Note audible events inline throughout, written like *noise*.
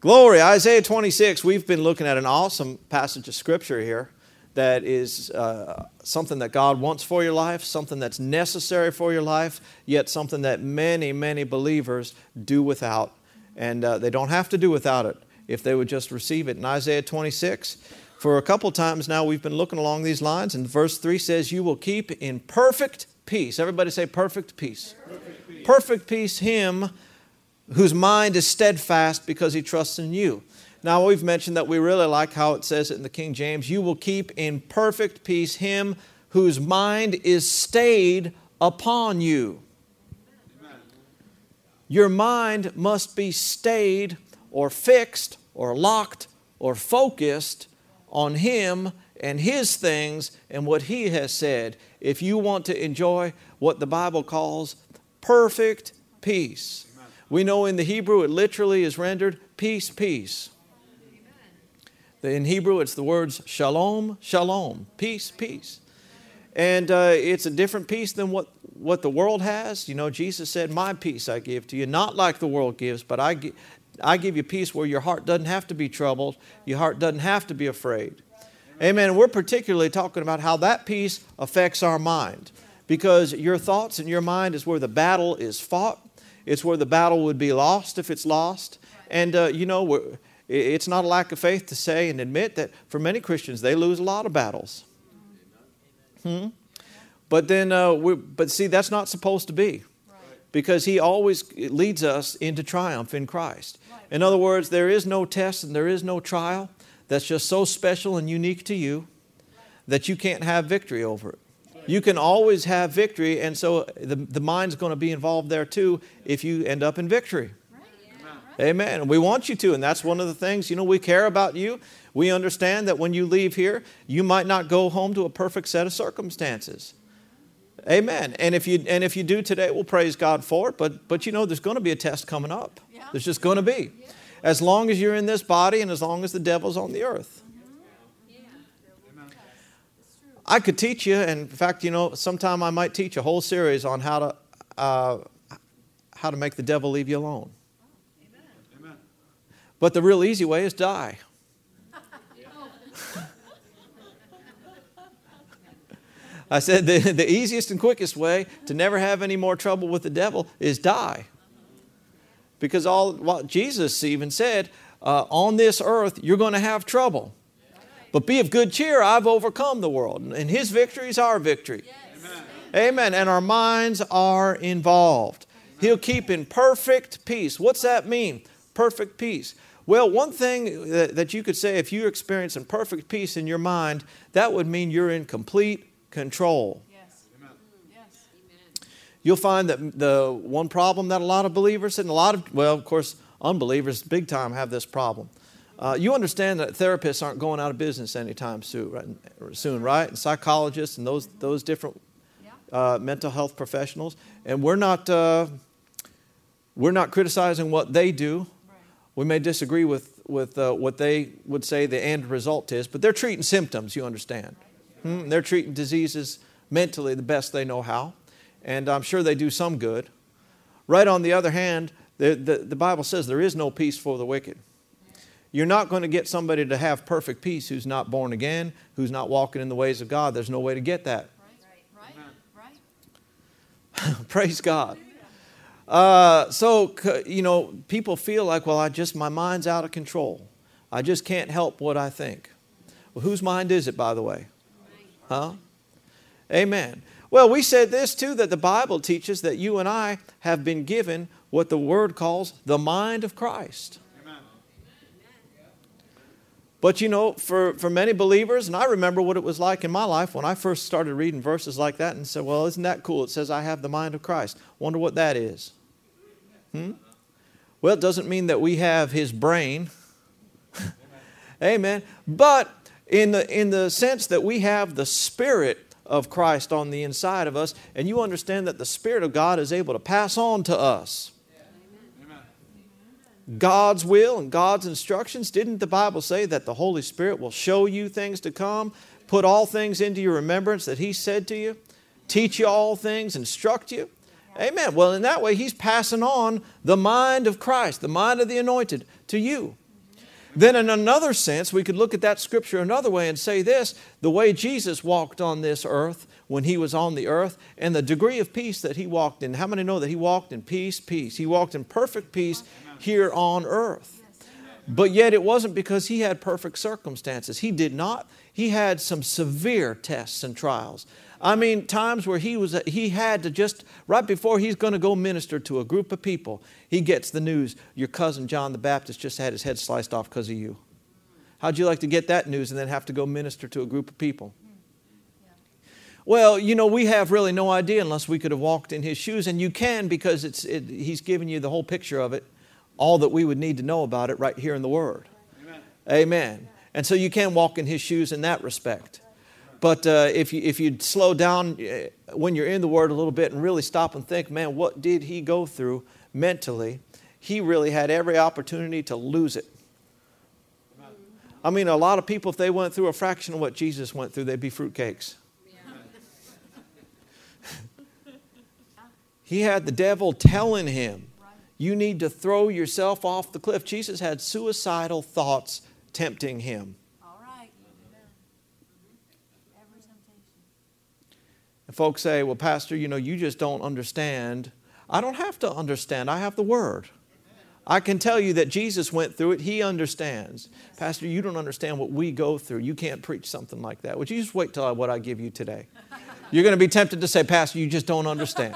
Glory, Isaiah 26. We've been looking at an awesome passage of scripture here that is uh, something that God wants for your life, something that's necessary for your life, yet something that many, many believers do without. And uh, they don't have to do without it if they would just receive it. In Isaiah 26, for a couple times now, we've been looking along these lines, and verse 3 says, You will keep in perfect peace. Everybody say, perfect peace. Perfect peace, perfect peace him whose mind is steadfast because he trusts in you. Now, we've mentioned that we really like how it says it in the King James you will keep in perfect peace him whose mind is stayed upon you. Amen. Your mind must be stayed or fixed or locked or focused on Him and His things and what He has said if you want to enjoy what the Bible calls perfect peace. We know in the Hebrew it literally is rendered peace, peace. In Hebrew, it's the words shalom, shalom, peace, peace. And uh, it's a different peace than what, what the world has. You know, Jesus said, My peace I give to you, not like the world gives, but I, I give you peace where your heart doesn't have to be troubled, your heart doesn't have to be afraid. Amen. We're particularly talking about how that peace affects our mind because your thoughts and your mind is where the battle is fought. It's where the battle would be lost if it's lost. And, uh, you know, it's not a lack of faith to say and admit that for many Christians, they lose a lot of battles. Hmm? But then, uh, but see, that's not supposed to be because He always leads us into triumph in Christ. In other words, there is no test and there is no trial that's just so special and unique to you that you can't have victory over it. You can always have victory, and so the, the mind's going to be involved there too if you end up in victory. Amen. We want you to, and that's one of the things, you know, we care about you. We understand that when you leave here, you might not go home to a perfect set of circumstances. Amen. And if you and if you do today, we'll praise God for it. But but you know, there's going to be a test coming up. There's just going to be. As long as you're in this body and as long as the devil's on the earth. I could teach you, and in fact, you know, sometime I might teach a whole series on how to uh, how to make the devil leave you alone. Amen. But the real easy way is die. *laughs* I said the, the easiest and quickest way to never have any more trouble with the devil is die. Because all what Jesus even said, uh, on this earth, you're going to have trouble. But be of good cheer, I've overcome the world. And his victory is our victory. Yes. Amen. Amen. And our minds are involved. He'll keep in perfect peace. What's that mean? Perfect peace. Well, one thing that you could say if you're experiencing perfect peace in your mind, that would mean you're in complete control. Yes. Amen. Yes. You'll find that the one problem that a lot of believers and a lot of, well, of course, unbelievers big time have this problem. Uh, you understand that therapists aren't going out of business anytime soon, right? Soon, right? And psychologists and those those different uh, mental health professionals, and we're not uh, we're not criticizing what they do. We may disagree with with uh, what they would say the end result is, but they're treating symptoms. You understand? Hmm? They're treating diseases mentally the best they know how, and I'm sure they do some good. Right on the other hand, the, the, the Bible says there is no peace for the wicked. You're not going to get somebody to have perfect peace who's not born again, who's not walking in the ways of God. There's no way to get that. *laughs* Praise God. Uh, so, you know, people feel like, well, I just, my mind's out of control. I just can't help what I think. Well, whose mind is it, by the way? Huh? Amen. Well, we said this too that the Bible teaches that you and I have been given what the Word calls the mind of Christ. But you know, for, for many believers, and I remember what it was like in my life when I first started reading verses like that and said, Well, isn't that cool? It says, I have the mind of Christ. Wonder what that is. Hmm? Well, it doesn't mean that we have his brain. *laughs* Amen. But in the, in the sense that we have the Spirit of Christ on the inside of us, and you understand that the Spirit of God is able to pass on to us God's will and God's instructions. Didn't the Bible say that the Holy Spirit will show you things to come, put all things into your remembrance that He said to you, teach you all things, instruct you? Amen. Well, in that way, He's passing on the mind of Christ, the mind of the anointed, to you. Then, in another sense, we could look at that scripture another way and say this the way Jesus walked on this earth when he was on the earth, and the degree of peace that he walked in. How many know that he walked in peace, peace? He walked in perfect peace here on earth. But yet, it wasn't because he had perfect circumstances. He did not. He had some severe tests and trials. I mean, times where he was, he had to just, right before he's going to go minister to a group of people, he gets the news your cousin John the Baptist just had his head sliced off because of you. How'd you like to get that news and then have to go minister to a group of people? Well, you know, we have really no idea unless we could have walked in his shoes, and you can because it's, it, he's given you the whole picture of it, all that we would need to know about it right here in the Word. Amen. Amen. And so you can walk in his shoes in that respect. But uh, if, you, if you slow down uh, when you're in the Word a little bit and really stop and think, man, what did he go through mentally? He really had every opportunity to lose it. I mean, a lot of people, if they went through a fraction of what Jesus went through, they'd be fruitcakes. *laughs* he had the devil telling him, You need to throw yourself off the cliff. Jesus had suicidal thoughts tempting him. All right. Every temptation. and folks say, well, Pastor, you know, you just don't understand. I don't have to understand, I have the Word. I can tell you that Jesus went through it. He understands. Pastor, you don't understand what we go through. You can't preach something like that. Would you just wait till I, what I give you today? *laughs* You're going to be tempted to say, Pastor, you just don't understand.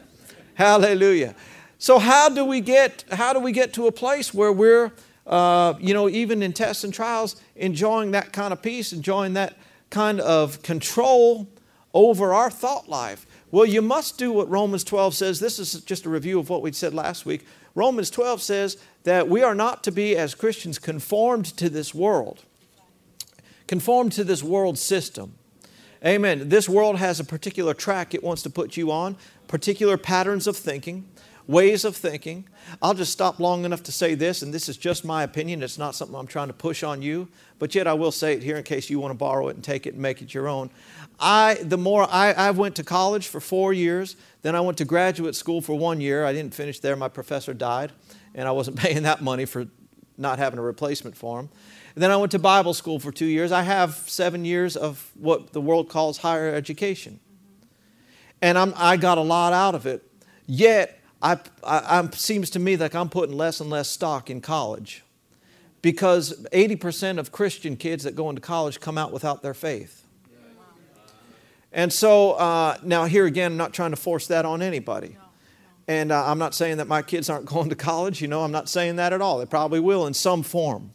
*laughs* Hallelujah. So how do we get how do we get to a place where we're uh, you know even in tests and trials enjoying that kind of peace, enjoying that kind of control over our thought life. Well, you must do what Romans 12 says. This is just a review of what we said last week. Romans 12 says that we are not to be, as Christians, conformed to this world, conformed to this world system. Amen. This world has a particular track it wants to put you on, particular patterns of thinking, ways of thinking. I'll just stop long enough to say this, and this is just my opinion. It's not something I'm trying to push on you, but yet I will say it here in case you want to borrow it and take it and make it your own. I, the more I, I went to college for four years, then I went to graduate school for one year. I didn't finish there. My professor died, and I wasn't *laughs* paying that money for not having a replacement for him. And then I went to Bible school for two years. I have seven years of what the world calls higher education. And I'm, I got a lot out of it. Yet, I, I, I seems to me like I'm putting less and less stock in college because 80% of Christian kids that go into college come out without their faith. And so uh, now, here again, I'm not trying to force that on anybody. And uh, I'm not saying that my kids aren't *laughs* going to college, you know, I'm not saying that at all. They probably will in some form.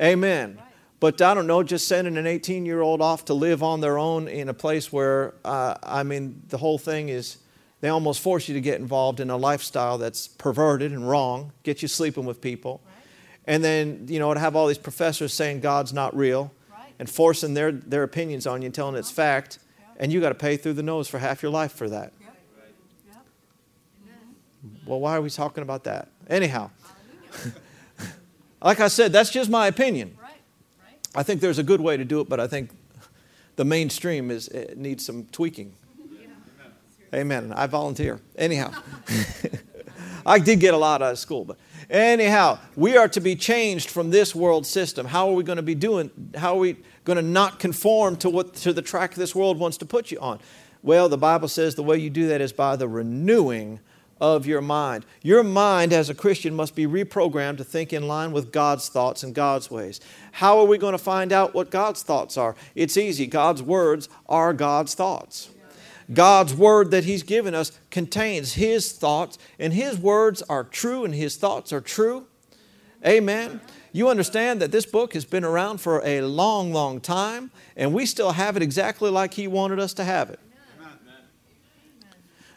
Amen. But I don't know, just sending an 18 year old off to live on their own in a place where, uh, I mean, the whole thing is they almost force you to get involved in a lifestyle that's perverted and wrong, get you sleeping with people. And then, you know, to have all these professors saying God's not real and forcing their, their opinions on you and telling it's fact and you got to pay through the nose for half your life for that. Well, why are we talking about that? Anyhow, *laughs* like I said, that's just my opinion. I think there's a good way to do it, but I think the mainstream is it needs some tweaking. Amen. I volunteer. Anyhow, *laughs* I did get a lot out of school, but anyhow, we are to be changed from this world system. How are we going to be doing? How are we going to not conform to what to the track this world wants to put you on? Well, the Bible says the way you do that is by the renewing of your mind. Your mind as a Christian must be reprogrammed to think in line with God's thoughts and God's ways. How are we going to find out what God's thoughts are? It's easy. God's words are God's thoughts. God's word that He's given us contains His thoughts, and His words are true, and His thoughts are true. Amen. You understand that this book has been around for a long, long time, and we still have it exactly like He wanted us to have it.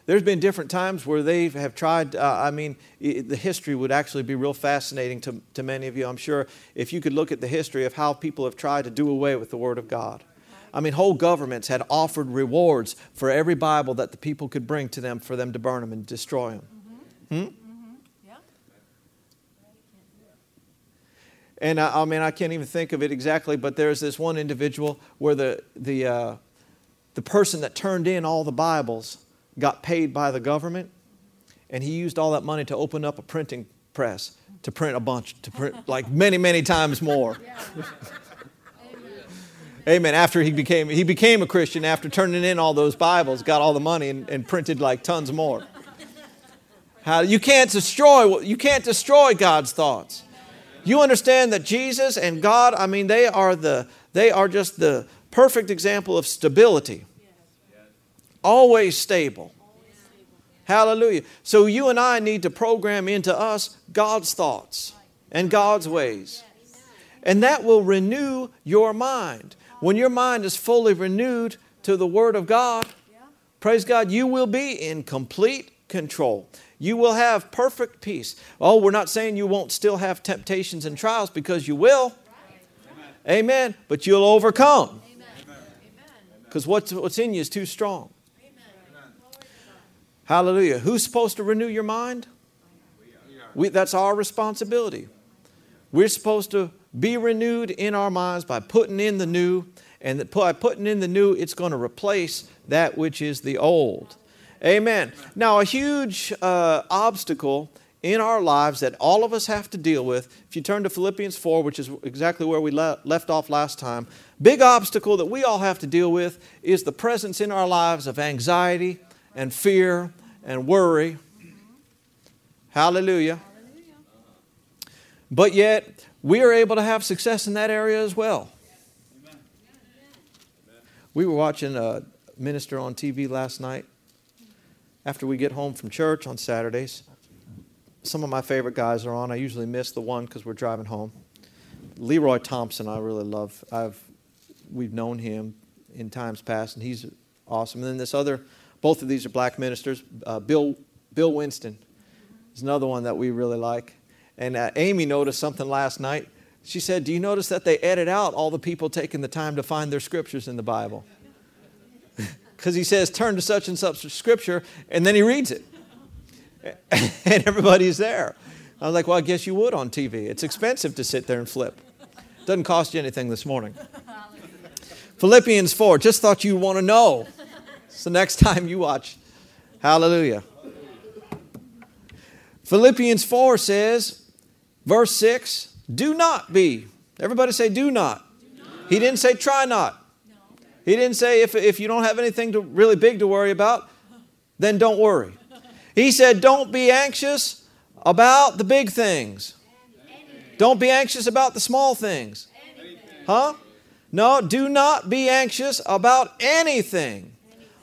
There's been different times where they have tried. Uh, I mean, it, the history would actually be real fascinating to, to many of you, I'm sure, if you could look at the history of how people have tried to do away with the Word of God. I mean, whole governments had offered rewards for every Bible that the people could bring to them for them to burn them and destroy them. Mm-hmm. Hmm? And I, I, mean, I can't even think of it exactly, but there's this one individual where the, the, uh, the person that turned in all the Bibles got paid by the government, and he used all that money to open up a printing press to print a bunch, to print like many, many times more. *laughs* Amen. After he became, he became a Christian after turning in all those Bibles, got all the money and, and printed like tons more. How, you can't destroy you can't destroy God's thoughts. You understand that Jesus and God, I mean, they are the they are just the perfect example of stability. Always stable. Hallelujah. So you and I need to program into us God's thoughts and God's ways. And that will renew your mind. When your mind is fully renewed to the Word of God, praise God, you will be in complete control. You will have perfect peace. Oh, we're not saying you won't still have temptations and trials because you will. Amen. Amen. But you'll overcome. Because what's, what's in you is too strong. Hallelujah. Who's supposed to renew your mind? We, that's our responsibility. We're supposed to be renewed in our minds by putting in the new, and by putting in the new, it's going to replace that which is the old. Amen. Now, a huge uh, obstacle in our lives that all of us have to deal with, if you turn to Philippians 4, which is exactly where we le- left off last time, big obstacle that we all have to deal with is the presence in our lives of anxiety and fear and worry. Hallelujah. But yet, we are able to have success in that area as well. We were watching a minister on TV last night after we get home from church on Saturdays. Some of my favorite guys are on. I usually miss the one because we're driving home. Leroy Thompson, I really love. I've we've known him in times past, and he's awesome. And then this other both of these are black ministers. Uh, Bill, Bill Winston is another one that we really like. And uh, Amy noticed something last night. She said, Do you notice that they edit out all the people taking the time to find their scriptures in the Bible? *laughs* Because he says, Turn to such and such scripture, and then he reads it. *laughs* and everybody's there. I was like, Well, I guess you would on TV. It's expensive to sit there and flip. Doesn't cost you anything this morning. *laughs* Philippians 4, just thought you want to know. So next time you watch, hallelujah. Philippians 4 says, verse 6, do not be. Everybody say, do not. Do not. He didn't say, try not. No. He didn't say, if, if you don't have anything to, really big to worry about, then don't worry. He said, don't be anxious about the big things. Don't be anxious about the small things. Huh? No, do not be anxious about anything.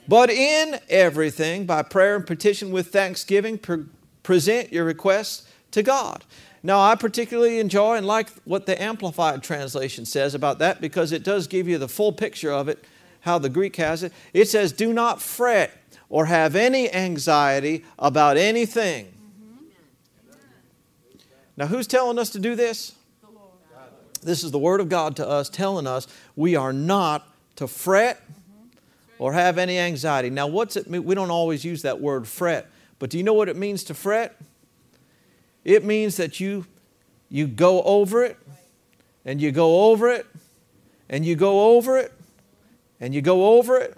But in everything, by prayer and petition with thanksgiving, pre- present your requests to God. Now, I particularly enjoy and like what the Amplified translation says about that because it does give you the full picture of it, how the Greek has it. It says, Do not fret or have any anxiety about anything. Mm-hmm. Now, who's telling us to do this? This is the Word of God to us telling us we are not to fret mm-hmm. or have any anxiety. Now, what's it mean? We don't always use that word fret, but do you know what it means to fret? It means that you, you go over it, and you go over it, and you go over it, and you go over it,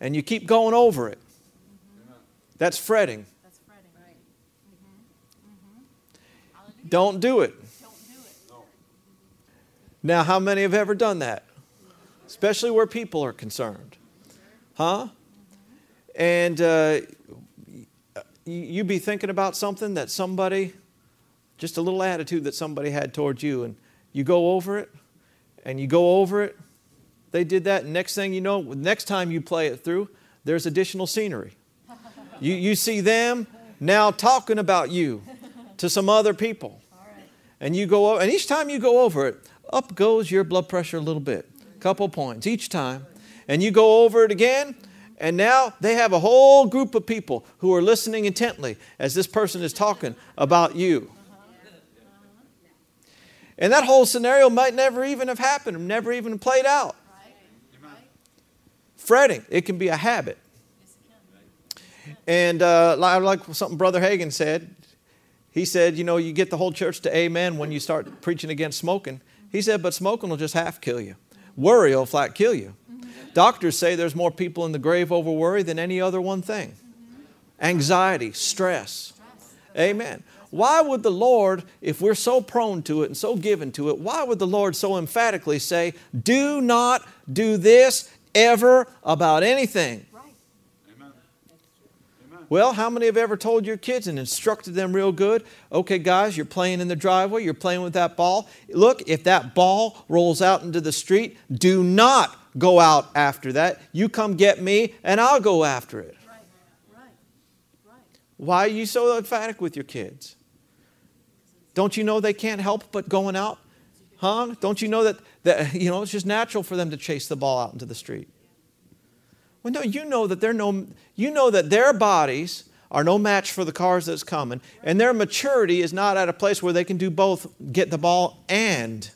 and you keep going over it. That's fretting. That's fretting. Right. Mm-hmm. Mm-hmm. Don't do it. Don't do it. Now, how many have ever done that? Especially where people are concerned. Huh? And uh, you be thinking about something that somebody, just a little attitude that somebody had towards you, and you go over it, and you go over it. They did that, and next thing you know, next time you play it through, there's additional scenery. *laughs* You, you see them now talking about you to some other people. And you go and each time you go over it, up goes your blood pressure a little bit, a couple points each time and you go over it again, and now they have a whole group of people who are listening intently as this person is talking about you. And that whole scenario might never even have happened, never even played out. Fretting, it can be a habit. And uh, like something Brother Hagin said, he said, you know, you get the whole church to amen when you start preaching against smoking. He said, but smoking will just half kill you. Worry will flat kill you. Doctors say there's more people in the grave over worry than any other one thing anxiety, stress. Amen. Why would the Lord, if we're so prone to it and so given to it, why would the Lord so emphatically say, do not do this ever about anything? Well, how many have ever told your kids and instructed them real good? Okay, guys, you're playing in the driveway, you're playing with that ball. Look, if that ball rolls out into the street, do not go out after that. You come get me, and I'll go after it. Right, right, right. Why are you so emphatic with your kids? Don't you know they can't help but going out? Huh? Don't you know that, that you know it's just natural for them to chase the ball out into the street? Well, no, you know that they're no you know that their bodies are no match for the cars that's coming, and their maturity is not at a place where they can do both get the ball and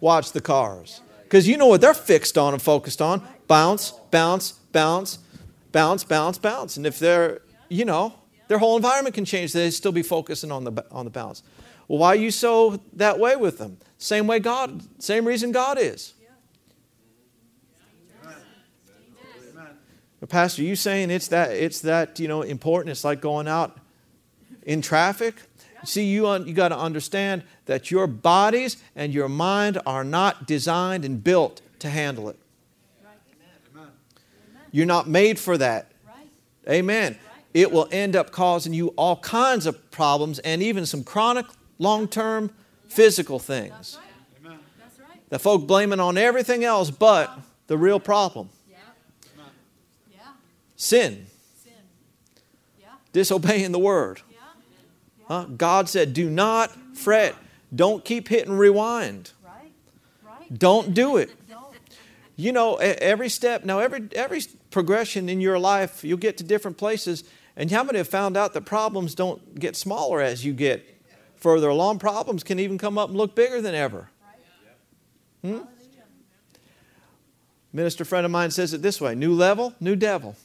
watch the cars. Because you know what they're fixed on and focused on bounce, bounce, bounce, bounce, bounce, bounce. And if they're, you know, their whole environment can change, they still be focusing on the, on the bounce. Well, why are you so that way with them? Same way God, same reason God is. But Pastor, you saying it's that it's that you know important? It's like going out in traffic. See, you, un, you got to understand that your bodies and your mind are not designed and built to handle it. Right. You're not made for that. Right. Amen. Right. It will end up causing you all kinds of problems and even some chronic, long term physical things. That folk blaming on everything else but the real problem. Sin. Sin. Yeah. Disobeying the word. Yeah. Yeah. Huh? God said, do not fret. Don't keep hitting rewind. Right. Right. Don't do it. You know, every step, now every, every progression in your life, you'll get to different places. And how many have found out that problems don't get smaller as you get further along? Problems can even come up and look bigger than ever. Hmm? Minister friend of mine says it this way new level, new devil.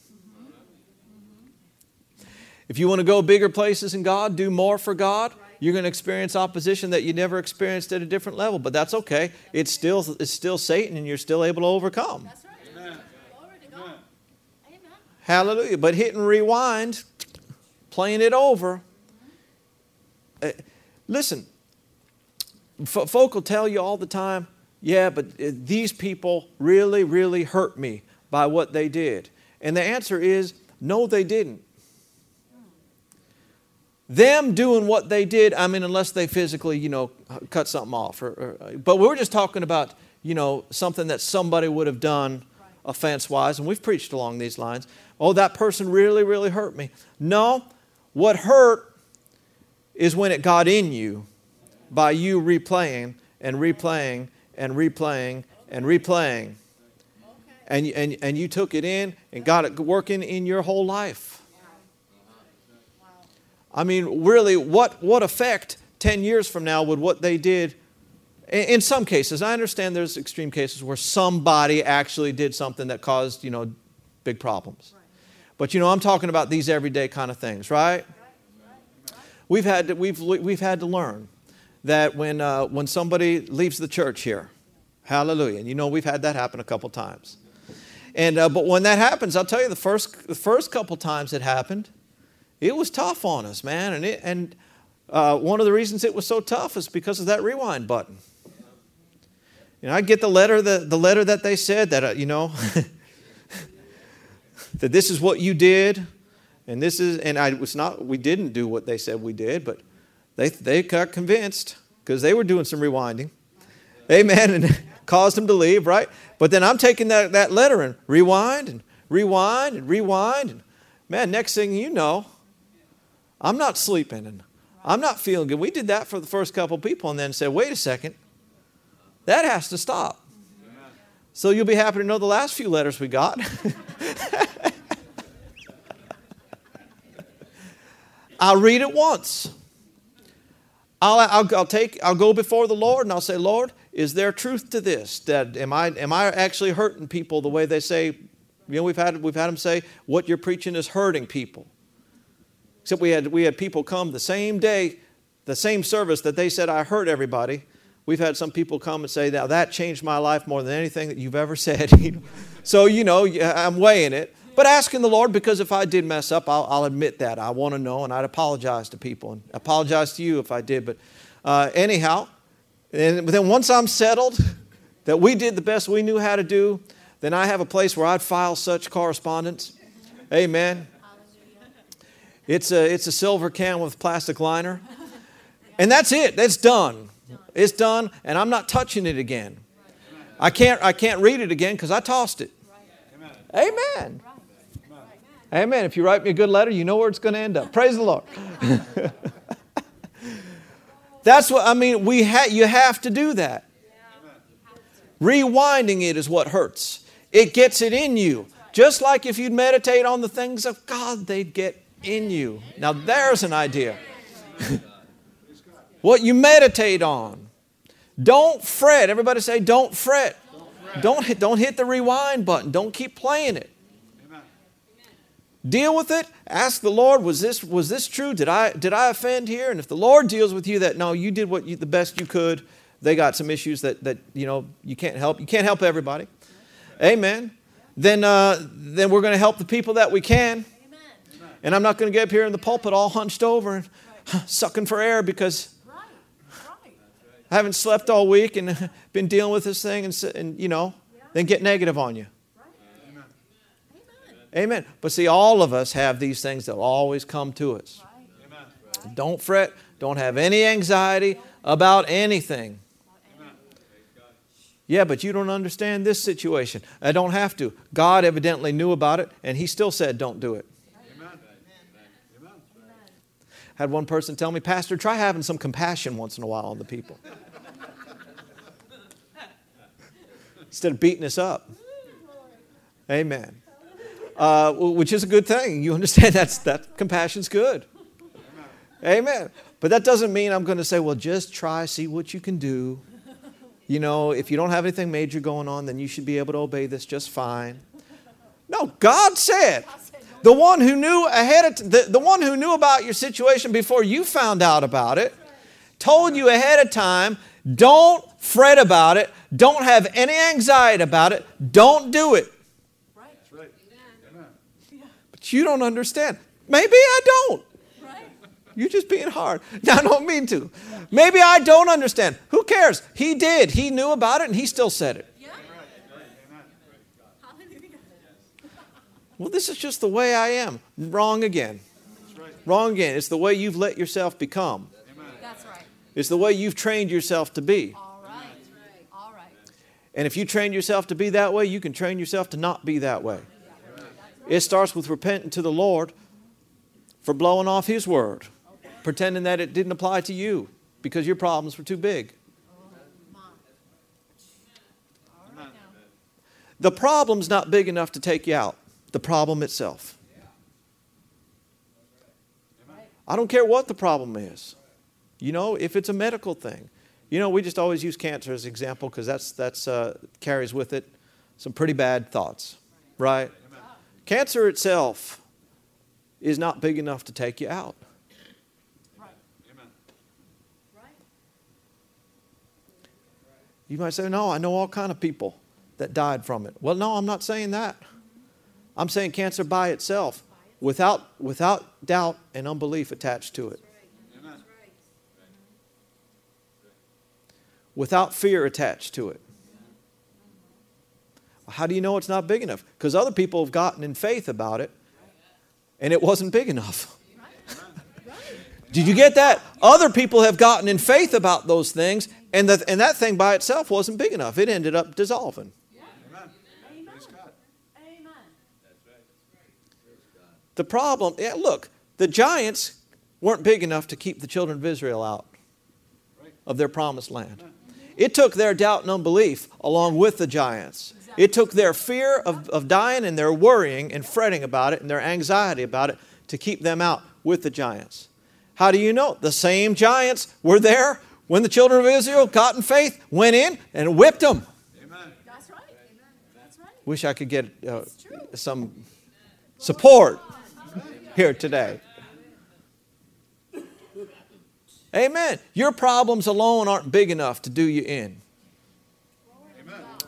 If you want to go bigger places in God, do more for God, you're going to experience opposition that you never experienced at a different level. But that's okay. It's still, it's still Satan, and you're still able to overcome. Right. Hallelujah. But hitting rewind, playing it over. Uh, listen, f- folk will tell you all the time, yeah, but uh, these people really, really hurt me by what they did. And the answer is, no, they didn't them doing what they did, I mean, unless they physically, you know, cut something off. Or, or, but we are just talking about, you know, something that somebody would have done offense wise, and we've preached along these lines. Oh, that person really, really hurt me. No, what hurt is when it got in you by you replaying and replaying and replaying and replaying. And, and, and you took it in and got it working in your whole life. I mean, really, what, what effect 10 years from now would what they did? In some cases, I understand there's extreme cases where somebody actually did something that caused, you know, big problems. But, you know, I'm talking about these everyday kind of things, right? We've had to, we've, we've had to learn that when, uh, when somebody leaves the church here, hallelujah, and you know we've had that happen a couple times. And, uh, but when that happens, I'll tell you the first, the first couple times it happened, it was tough on us, man. And, it, and uh, one of the reasons it was so tough is because of that rewind button. You know, I get the letter, the, the letter that they said that, uh, you know, *laughs* that this is what you did, and this is, and I was not, we didn't do what they said we did, but they, they got convinced because they were doing some rewinding. Amen. And *laughs* caused them to leave, right? But then I'm taking that, that letter and rewind and rewind and rewind. And man, next thing you know, I'm not sleeping and I'm not feeling good. We did that for the first couple people and then said, wait a second, that has to stop. So you'll be happy to know the last few letters we got. *laughs* I'll read it once. I'll, I'll, I'll, take, I'll go before the Lord and I'll say, Lord, is there truth to this? That am I, am I actually hurting people the way they say? You know, we've had, we've had them say, what you're preaching is hurting people. Except we had, we had people come the same day, the same service that they said, I hurt everybody. We've had some people come and say, Now that changed my life more than anything that you've ever *laughs* said. so, you know, I'm weighing it. But asking the Lord, because if I did mess up, I'll, I'll admit that. I want to know, and I'd apologize to people and apologize to you if I did. But uh, anyhow, and then once I'm settled that we did the best we knew how to do, then I have a place where I'd file such correspondence. Amen. It's a, it's a silver can with plastic liner. And that's it. That's done. It's done, and I'm not touching it again. I can't, I can't read it again because I tossed it. Amen. Amen. If you write me a good letter, you know where it's going to end up. Praise the Lord. *laughs* That's what I mean. We ha- you have to do that. Rewinding it is what hurts. It gets it in you. Just like if you'd meditate on the things of God, they'd get in you. Now, there's an idea. *laughs* what you meditate on. Don't fret. Everybody say, don't fret. Don't hit, don't hit the rewind button. Don't keep playing it. Deal with it. Ask the Lord, was this, was this true? Did I, did I offend here? And if the Lord deals with you that, no, you did what you, the best you could, they got some issues that, that you know, you can't help. You can't help everybody. Amen. Then, uh, then we're going to help the people that we can. And I'm not going to get up here in the pulpit all hunched over and *laughs* sucking for air because I haven't slept all week and *laughs* been dealing with this thing and, and you know, then get negative on you. Amen. But see, all of us have these things that will always come to us. Don't fret. Don't have any anxiety about anything. Yeah, but you don't understand this situation. I don't have to. God evidently knew about it, and He still said, don't do it. Had one person tell me, Pastor, try having some compassion once in a while on the people. *laughs* Instead of beating us up. Amen uh, which is a good thing. You understand *laughs* that's, that compassion's good. Amen. But that doesn't mean I'm going to say, well, just try, see what you can do. You know, if you don't have anything major going on, then you should be able to obey this just fine. No, God said, the one who knew ahead of the, the one who knew about your situation before you found out about it, told you ahead of time, don't fret about it, don't have any anxiety about it, don't do it. You don't understand. Maybe I don't. You're just being hard. *laughs* I don't mean to. Maybe I don't understand. Who cares? He did. He knew about it and he still said it. *laughs* Well, this is just the way I am. Wrong again. Wrong again. It's the way you've let yourself become. That's right. It's the way you've trained yourself to be. All right. All right. And if you train yourself to be that way, you can train yourself to not be that way. It starts with repenting to the Lord for blowing off His word, pretending that it didn't apply to you because your problems were too big. The problem's not big enough to take you out, the problem itself. I don't care what the problem is. You know, if it's a medical thing. You know, we just always use cancer as an example because that's, that's uh, carries with it some pretty bad thoughts, right? Cancer itself is not big enough to take you out. You might say, No, I know all kind of people that died from it. Well, no, I'm not saying that. I'm saying cancer by itself, without, without doubt and unbelief attached to it. Without fear attached to it. How do you know it's not big enough? Because other people have gotten in faith about it and it wasn't big enough. *laughs* Did you get that? Other people have gotten in faith about those things and, the, and that thing by itself wasn't big enough. It ended up dissolving. The problem, yeah, look, the giants weren't big enough to keep the children of Israel out of their promised land. It took their doubt and unbelief along with the giants it took their fear of, of dying and their worrying and fretting about it and their anxiety about it to keep them out with the giants. How do you know? The same giants were there when the children of Israel got in faith, went in, and whipped them. Amen. That's right. That's right. Wish I could get uh, some support here today. Amen. Your problems alone aren't big enough to do you in.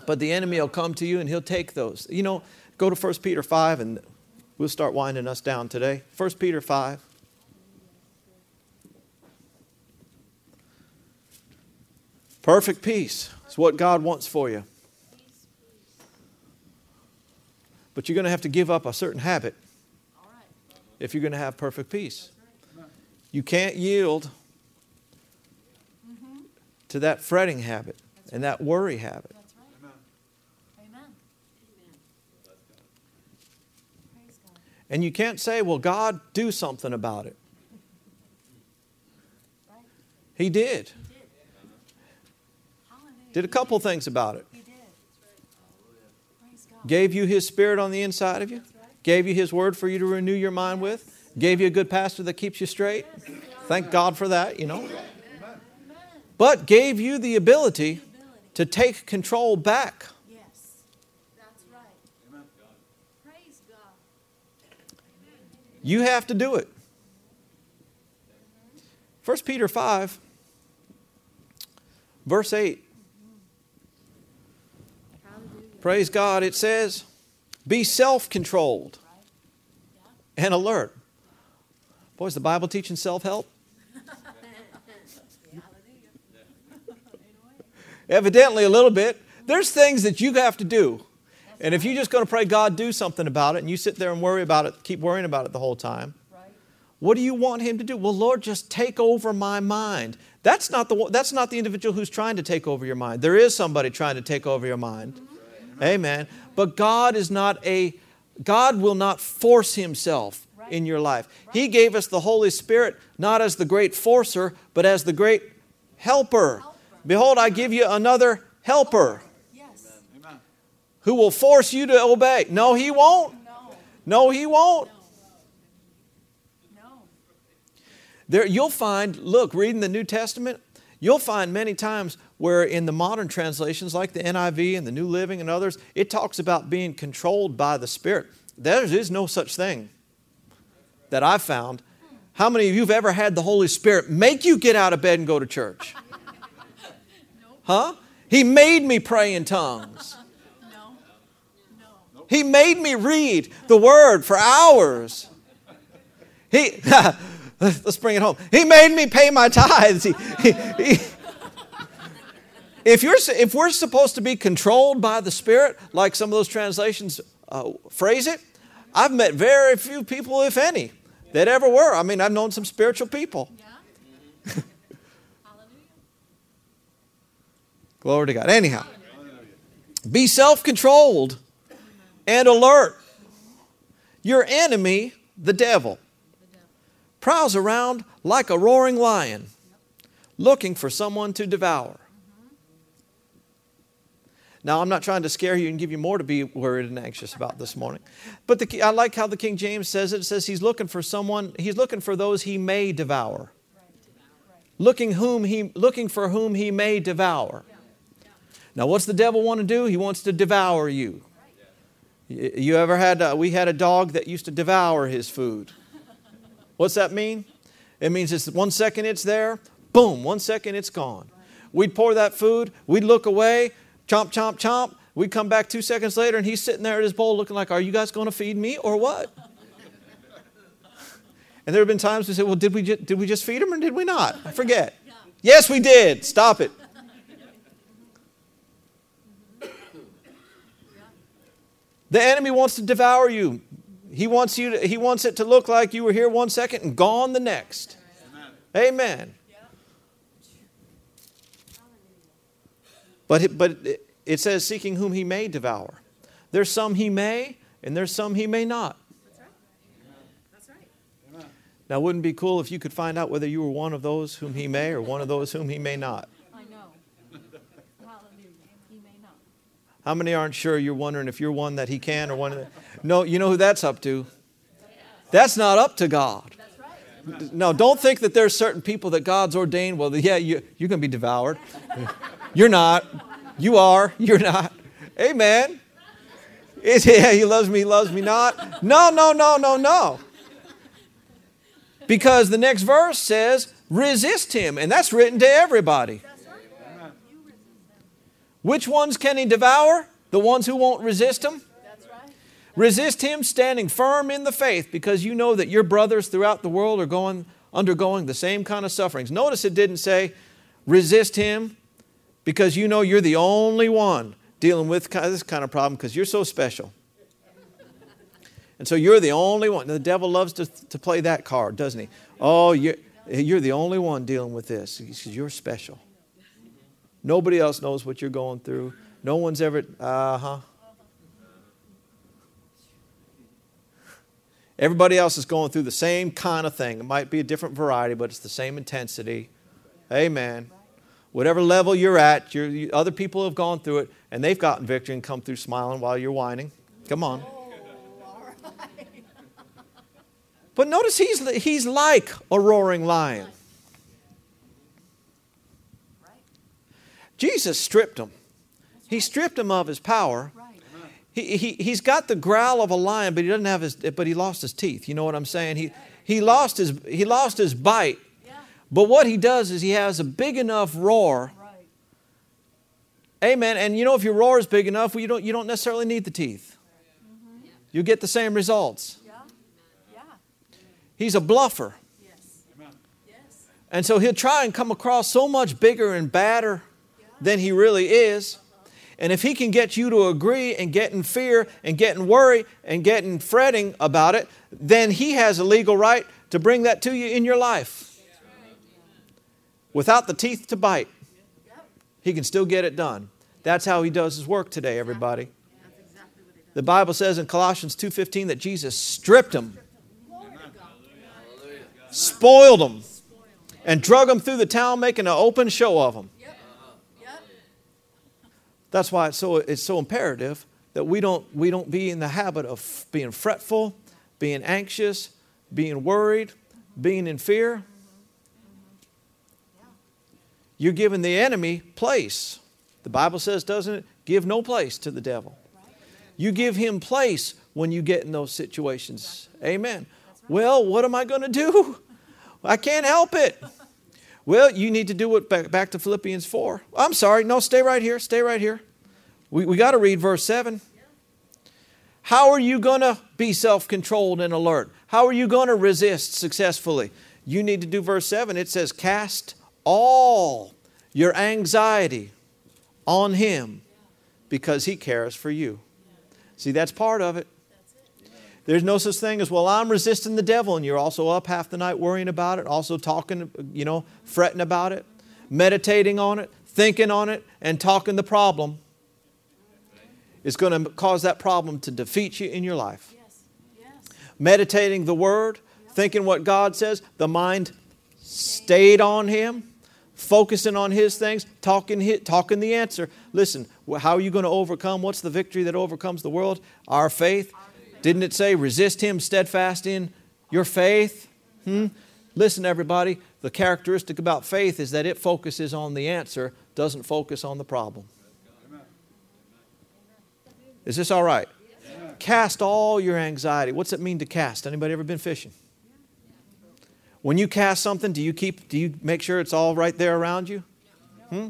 But the enemy will come to you and he'll take those. You know, go to 1 Peter 5 and We'll start winding us down today. 1 Peter 5. Perfect peace is what God wants for you. But you're going to have to give up a certain habit if you're going to have perfect peace. You can't yield mm-hmm. to that fretting habit and that worry habit. That's right. Amen. Praise God. And you can't say, well, God, do something about it. He did. Did. A couple things about it. Gave you His Spirit on the inside of you. Gave you His Word for you to renew your mind with. Gave you a good pastor that keeps you straight. Thank God for that, you know. But gave you the Ability. to take control back. Yes. That's right. Praise God. You have to do it. 1 Peter 5, verse 8. Praise God. It says, Be self controlled and alert. Boys, the Bible teaching self help? *laughs* Evidently, a little bit. There's things that you have to do. And if you're just going to pray, God, do something about it, and you sit there and worry about it, keep worrying about it the whole time, Right? what do you want Him to do? Well, Lord, just take over my mind. That's not the, that's not the individual who's trying to take over your mind. There is somebody trying to take over your mind. Mm-hmm. Amen. But God is not a, God will not force Himself in your life. He gave us the Holy Spirit not as the great forcer, but as the great helper. Helper. Behold, I give you another helper. Who will force you to obey. No, He won't. No. He won't. There, you'll find, look, reading the New Testament, you'll find many times where in the modern translations, like the NIV and the New Living and others, it talks about being controlled by the Spirit. There is no such thing that I've found. How many of you have ever had the Holy Spirit make you get out of bed and go to church? *laughs* Huh? He made me pray in tongues. He made me read the Word for hours. He, *laughs* let's bring it home. He made me pay my tithes. He, he- he- if, you're, if we're supposed to be controlled by the Spirit, like some of those translations uh, phrase it, I've met very few people, if any, that ever were. I mean, I've known some spiritual people. Yeah. Glory to God. Anyhow, be self controlled and alert. Your enemy, the devil, prowls around like a roaring lion, looking for someone to devour. Now, I'm not trying to scare you and give you more to be worried and anxious about this morning. But the, I like how the King James says it. It says he's looking for someone, he's looking for those he may devour. Looking, whom he, looking for whom he may devour. Now, what's the devil want to do? He wants to devour you. You ever had, uh, we had a dog that used to devour his food. What's that mean? It means it's one second it's there, boom, one second it's gone. We'd pour that food, we'd look away, chomp, chomp, chomp. We'd come back two seconds later and he's sitting there at his bowl looking like, Are you guys going to feed me or what? *laughs* And there have been times we said, Well, did we, did we just feed him or did we not? I forget. Yes, we did. Stop it. The enemy wants to devour you. He wants you to, he wants it to look like you were here one second and gone the next. Amen. But it, but it says seeking whom he may devour. There's some he may and there's some he may not. That's right. That's right. Now wouldn't it be cool if you could find out whether you were one of those whom he may or one of those whom he may not? I know. Hallelujah. He may not. How many aren't sure you're wondering if you're one that he can or one that No, you know who that's up to? That's not up to God. No, don't think that there's certain people that God's ordained. Well, yeah, you, you're going to be devoured. *laughs* You're not. You are. You're not. Amen. It's, yeah, he loves me, he loves me not. No, no, no, no, no. Because the next verse says, resist him. And that's written to everybody. That's right. You resist them. Which ones can he devour? The ones who won't resist him? That's right. Resist him standing firm in the faith because you know that your brothers throughout the world are going undergoing the same kind of sufferings. Notice it didn't say resist him because you know you're the only one dealing with this kind of problem because you're so special. And so you're the only one. The devil loves to, to play that card, doesn't he? Oh, you're, you're the only one dealing with this. He says, You're special. Nobody else knows what you're going through. No one's ever, uh huh. Everybody else is going through the same kind of thing. It might be a different variety, but it's the same intensity. Amen. Whatever level you're at, you're, you, other people have gone through it and they've gotten victory and come through smiling while you're whining. Come on. But notice he's, he's like a roaring lion. Jesus stripped him. He stripped him of his power. He, he, he's got the growl of a lion, but he doesn't have his, but he lost his teeth. You know what I'm saying? He, he, lost, his, he lost his bite. But what he does is he has a big enough roar. Amen. And you know, if your roar is big enough, well, you, don't, you don't necessarily need the teeth. You get the same results. He's a bluffer. Yes. Yes. And so he'll try and come across so much bigger and badder than he really is. And if he can get you to agree and get in fear and get in worry and get in fretting about it, then he has a legal right to bring that to you in your life. Without the teeth to bite, he can still get it done. That's how he does his work today, everybody. The Bible says in Colossians 2:15 that Jesus stripped him spoiled them, and drug them through the town, making an open show of them. That's why it's so, it's so imperative that we don't, we don't be in the habit of being fretful, being anxious, being worried, being in fear. You're giving the enemy place. The Bible says, doesn't it? Give no place to the devil. You give him place when you get in those situations. Amen. Well, what am I going to do? I can't help it. Well, you need to do back, back to Philippians 4. I'm sorry. No, stay right here. Stay right here. We, we got to read verse 7. How are you going to be self controlled and alert? How are you going to resist successfully? You need to do verse 7. It says, Cast all your anxiety on Him because He cares for you. See, that's part of it. There's no such thing as, well, I'm resisting the devil, and you're also up half the night worrying about it, also talking, you know, fretting about it, meditating on it, thinking on it, and talking the problem. It's going to cause that problem to defeat you in your life. Yes. Yes. Meditating the Word, thinking what God says, the mind stayed on Him, focusing on His things, talking, talking the answer. Listen, how are you going to overcome? What's the victory that overcomes the world? Our faith. Didn't it say, resist him steadfast in your faith? Hmm? Listen, everybody, the characteristic about faith is that it focuses on the answer, doesn't focus on the problem. Is this all right? Cast all your anxiety. What's it mean to cast? Anybody ever been fishing? When you cast something, do you keep do you make sure it's all right there around you? Hmm?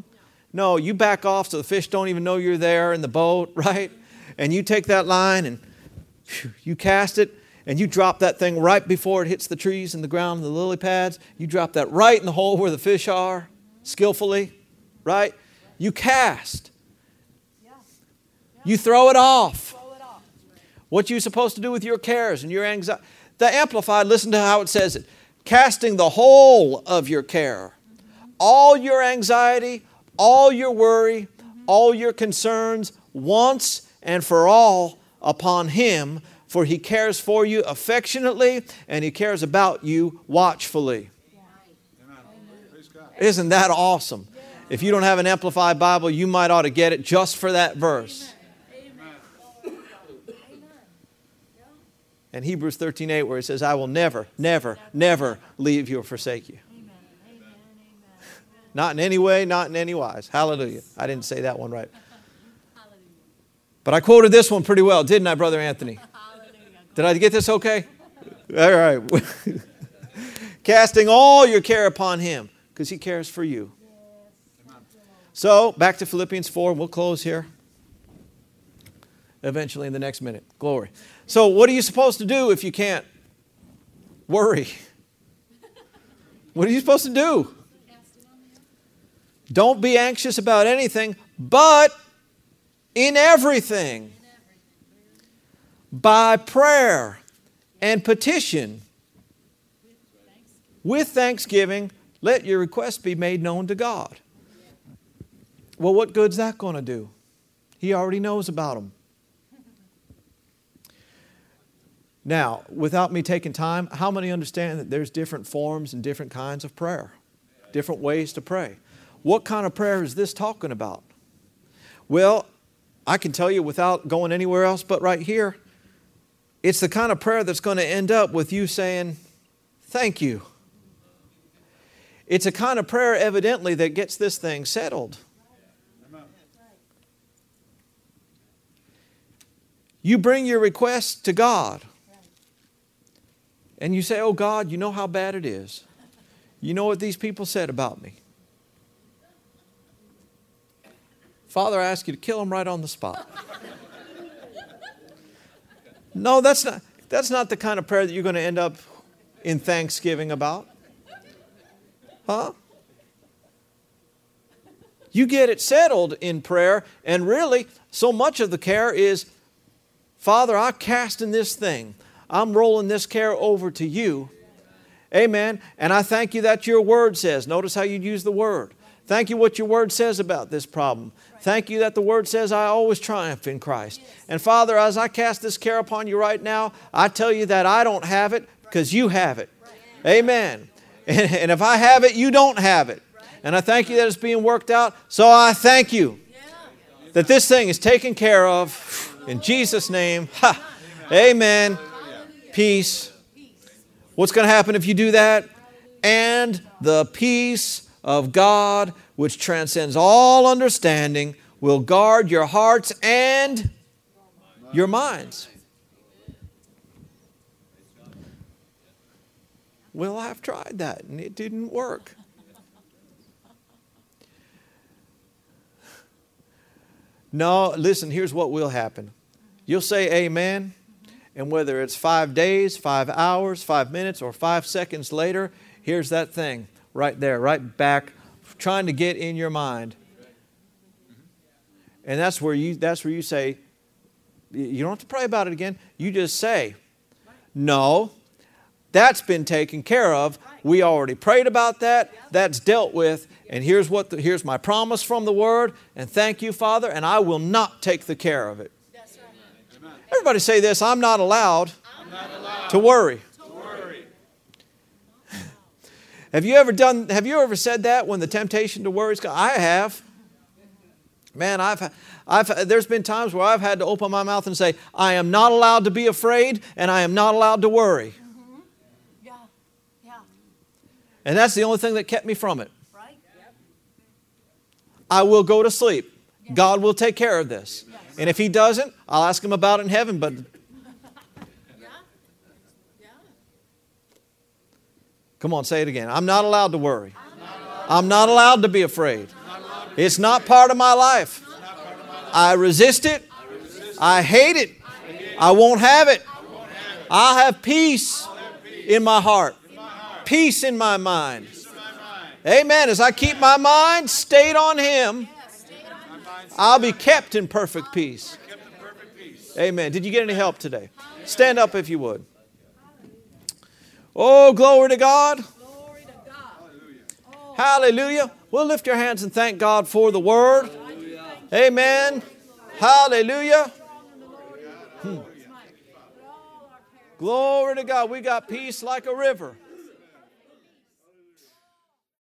No, you back off so the fish don't even know you're there in the boat, *laughs* right? And you take that line and you cast it and you drop that thing right before it hits the trees and the ground and the lily pads. You drop that right in the hole where the fish are, skillfully, right? You cast. You throw it off. What you supposed to do with your cares and your anxiety. The Amplified, listen to how it says it casting the whole of your care, all your anxiety, all your worry, all your concerns, once and for all upon him, for he cares for you affectionately and he cares about you watchfully. Isn't that awesome? If you don't have an Amplified Bible, you might ought to get it just for that verse. And Hebrews 13 8, where it says, I will never, never, never leave you or forsake you. Not in any way, not in any wise. Hallelujah. I didn't say that one right. But I quoted this one pretty well, didn't I, Brother Anthony? *laughs* Did I get this okay? *laughs* All right. *laughs* Casting all your care upon Him because He cares for you. So, back to Philippians 4, we'll close here. eventually in the next minute. Glory. So, what are you supposed to do if you can't worry? What are you supposed to do? Don't be anxious about anything, but in everything, by prayer and petition, with thanksgiving, let your request be made known to God. Well, what good's that going to do? He already knows about them. Now, without me taking time, how many understand that there's different forms and different kinds of prayer? Different ways to pray. What kind of prayer is this talking about? Well, I can tell you without going anywhere else but right here, it's the kind of prayer that's going to end up with you saying, Thank you. It's a kind of prayer, evidently, that gets this thing settled. You bring your request to God. And you say, Oh God, you know how bad it is. You know what these people said about me. Father, I ask you to kill him right on the spot. *laughs* no, that's not, that's not the kind of prayer that you're going to end up in thanksgiving about. Huh? You get it settled in prayer, and really, so much of the care is Father, I cast in this thing. I'm rolling this care over to you. Amen. And I thank you that your word says. Notice how you use the word. Thank you what your word says about this problem. Thank you that the word says I always triumph in Christ. And Father, as I cast this care upon you right now, I tell you that I don't have it because you have it. Amen. And if I have it, you don't have it. And I thank you that it's being worked out. So I thank you that this thing is taken care of in Jesus' name. Ha. Amen peace. What's going to happen if you do that? And the peace of God, which transcends all understanding, will guard your hearts and your minds. Well, I've tried that and it didn't work. No, listen, here's what will happen. You'll say amen and whether it's five days, five hours, five minutes, or five seconds later, here's that thing right there, right back, trying to get in your mind. And that's where you, that's where you say, you don't have to pray about it again. You just say, no, that's been taken care of. We already prayed about that. That's dealt with. And here's what the, here's my promise from the word. And thank you, Father. And I will not take the care of it. Everybody say this I'm not allowed, I'm not allowed to, worry. to worry. Have you ever done have you ever said that when the temptation to worry is gone? I have. Man, I've, I've, there's been times where I've had to open my mouth and say, I am not allowed to be afraid and I am not allowed to worry. Mm-hmm. Yeah. Yeah. And that's the only thing that kept me from it. Right? I will go to sleep. God will take care of this. And if he doesn't, I'll ask him about it in heaven. But Come on, say it again. I'm not allowed to worry. I'm not allowed to be afraid. It's not part of my life. I resist it. I hate it. I won't have it. I have peace in my heart, peace in my mind. Amen. As I keep my mind stayed on Him, I'll be kept in perfect peace. Amen. Did you get any help today? Stand up if you would. Oh, glory to God. Hallelujah. We'll lift your hands and thank God for the word. Amen. Hallelujah. Hmm. Glory to God. We got peace like a river.